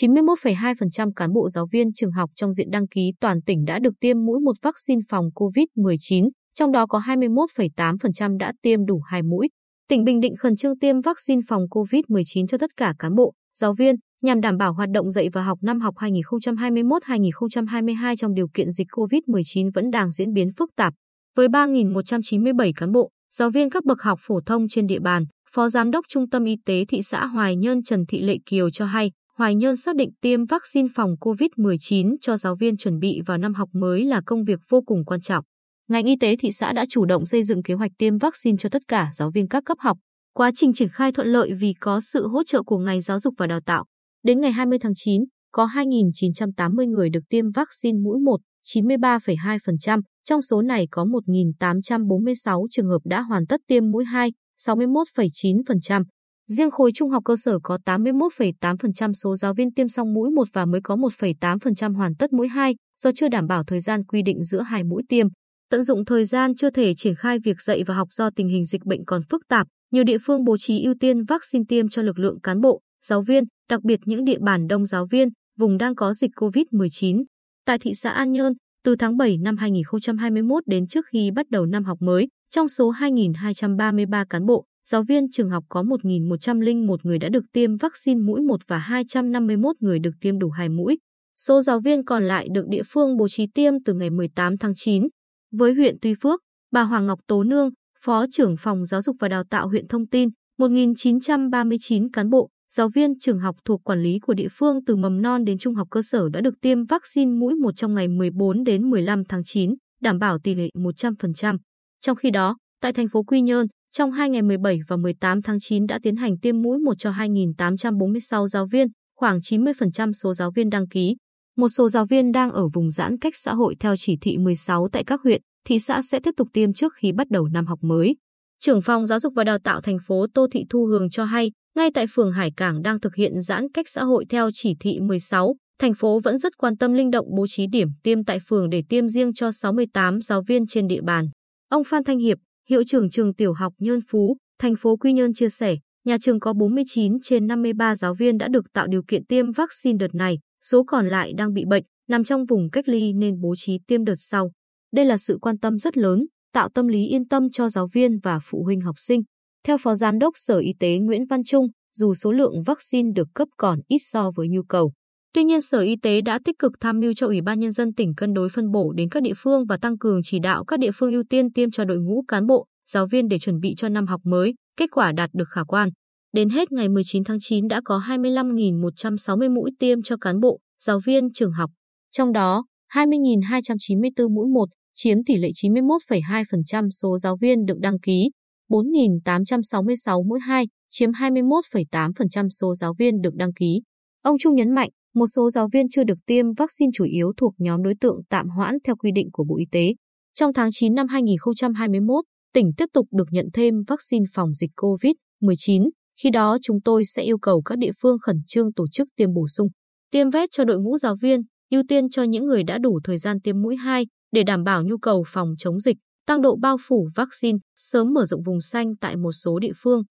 91,2% cán bộ giáo viên trường học trong diện đăng ký toàn tỉnh đã được tiêm mũi một vaccine phòng COVID-19, trong đó có 21,8% đã tiêm đủ hai mũi. Tỉnh Bình Định khẩn trương tiêm vaccine phòng COVID-19 cho tất cả cán bộ, giáo viên nhằm đảm bảo hoạt động dạy và học năm học 2021-2022 trong điều kiện dịch COVID-19 vẫn đang diễn biến phức tạp. Với 3.197 cán bộ, giáo viên các bậc học phổ thông trên địa bàn, Phó Giám đốc Trung tâm Y tế thị xã Hoài Nhơn Trần Thị Lệ Kiều cho hay, Hoài Nhơn xác định tiêm vaccine phòng COVID-19 cho giáo viên chuẩn bị vào năm học mới là công việc vô cùng quan trọng. Ngành y tế thị xã đã chủ động xây dựng kế hoạch tiêm vaccine cho tất cả giáo viên các cấp học. Quá trình triển khai thuận lợi vì có sự hỗ trợ của ngành giáo dục và đào tạo. Đến ngày 20 tháng 9, có 2.980 người được tiêm vaccine mũi 1, 93,2%, trong số này có 1.846 trường hợp đã hoàn tất tiêm mũi 2, 61,9%. Riêng khối trung học cơ sở có 81,8% số giáo viên tiêm xong mũi 1 và mới có 1,8% hoàn tất mũi 2 do chưa đảm bảo thời gian quy định giữa hai mũi tiêm. Tận dụng thời gian chưa thể triển khai việc dạy và học do tình hình dịch bệnh còn phức tạp, nhiều địa phương bố trí ưu tiên vaccine tiêm cho lực lượng cán bộ, giáo viên, đặc biệt những địa bàn đông giáo viên, vùng đang có dịch COVID-19. Tại thị xã An Nhơn, từ tháng 7 năm 2021 đến trước khi bắt đầu năm học mới, trong số 2.233 cán bộ, giáo viên trường học có 1.101 người đã được tiêm vaccine mũi 1 và 251 người được tiêm đủ hai mũi. Số giáo viên còn lại được địa phương bố trí tiêm từ ngày 18 tháng 9. Với huyện Tuy Phước, bà Hoàng Ngọc Tố Nương, Phó trưởng phòng giáo dục và đào tạo huyện thông tin, 1.939 cán bộ, giáo viên trường học thuộc quản lý của địa phương từ mầm non đến trung học cơ sở đã được tiêm vaccine mũi 1 trong ngày 14 đến 15 tháng 9, đảm bảo tỷ lệ 100%. Trong khi đó, tại thành phố Quy Nhơn, trong hai ngày 17 và 18 tháng 9 đã tiến hành tiêm mũi 1 cho 2.846 giáo viên, khoảng 90% số giáo viên đăng ký. Một số giáo viên đang ở vùng giãn cách xã hội theo chỉ thị 16 tại các huyện, thị xã sẽ tiếp tục tiêm trước khi bắt đầu năm học mới. Trưởng phòng Giáo dục và Đào tạo thành phố Tô Thị Thu Hường cho hay, ngay tại phường Hải Cảng đang thực hiện giãn cách xã hội theo chỉ thị 16, thành phố vẫn rất quan tâm linh động bố trí điểm tiêm tại phường để tiêm riêng cho 68 giáo viên trên địa bàn. Ông Phan Thanh Hiệp, hiệu trưởng trường tiểu học Nhơn Phú, thành phố Quy Nhơn chia sẻ, nhà trường có 49 trên 53 giáo viên đã được tạo điều kiện tiêm vaccine đợt này, số còn lại đang bị bệnh, nằm trong vùng cách ly nên bố trí tiêm đợt sau. Đây là sự quan tâm rất lớn, tạo tâm lý yên tâm cho giáo viên và phụ huynh học sinh. Theo Phó Giám đốc Sở Y tế Nguyễn Văn Trung, dù số lượng vaccine được cấp còn ít so với nhu cầu. Tuy nhiên, Sở Y tế đã tích cực tham mưu cho Ủy ban Nhân dân tỉnh cân đối phân bổ đến các địa phương và tăng cường chỉ đạo các địa phương ưu tiên tiêm cho đội ngũ cán bộ, giáo viên để chuẩn bị cho năm học mới, kết quả đạt được khả quan. Đến hết ngày 19 tháng 9 đã có 25.160 mũi tiêm cho cán bộ, giáo viên trường học. Trong đó, 20.294 mũi 1, chiếm tỷ lệ 91,2% số giáo viên được đăng ký, 4.866 mũi 2, chiếm 21,8% số giáo viên được đăng ký. Ông Trung nhấn mạnh, một số giáo viên chưa được tiêm vaccine chủ yếu thuộc nhóm đối tượng tạm hoãn theo quy định của Bộ Y tế. Trong tháng 9 năm 2021, tỉnh tiếp tục được nhận thêm vaccine phòng dịch COVID-19. Khi đó chúng tôi sẽ yêu cầu các địa phương khẩn trương tổ chức tiêm bổ sung, tiêm vét cho đội ngũ giáo viên, ưu tiên cho những người đã đủ thời gian tiêm mũi 2 để đảm bảo nhu cầu phòng chống dịch, tăng độ bao phủ vaccine, sớm mở rộng vùng xanh tại một số địa phương.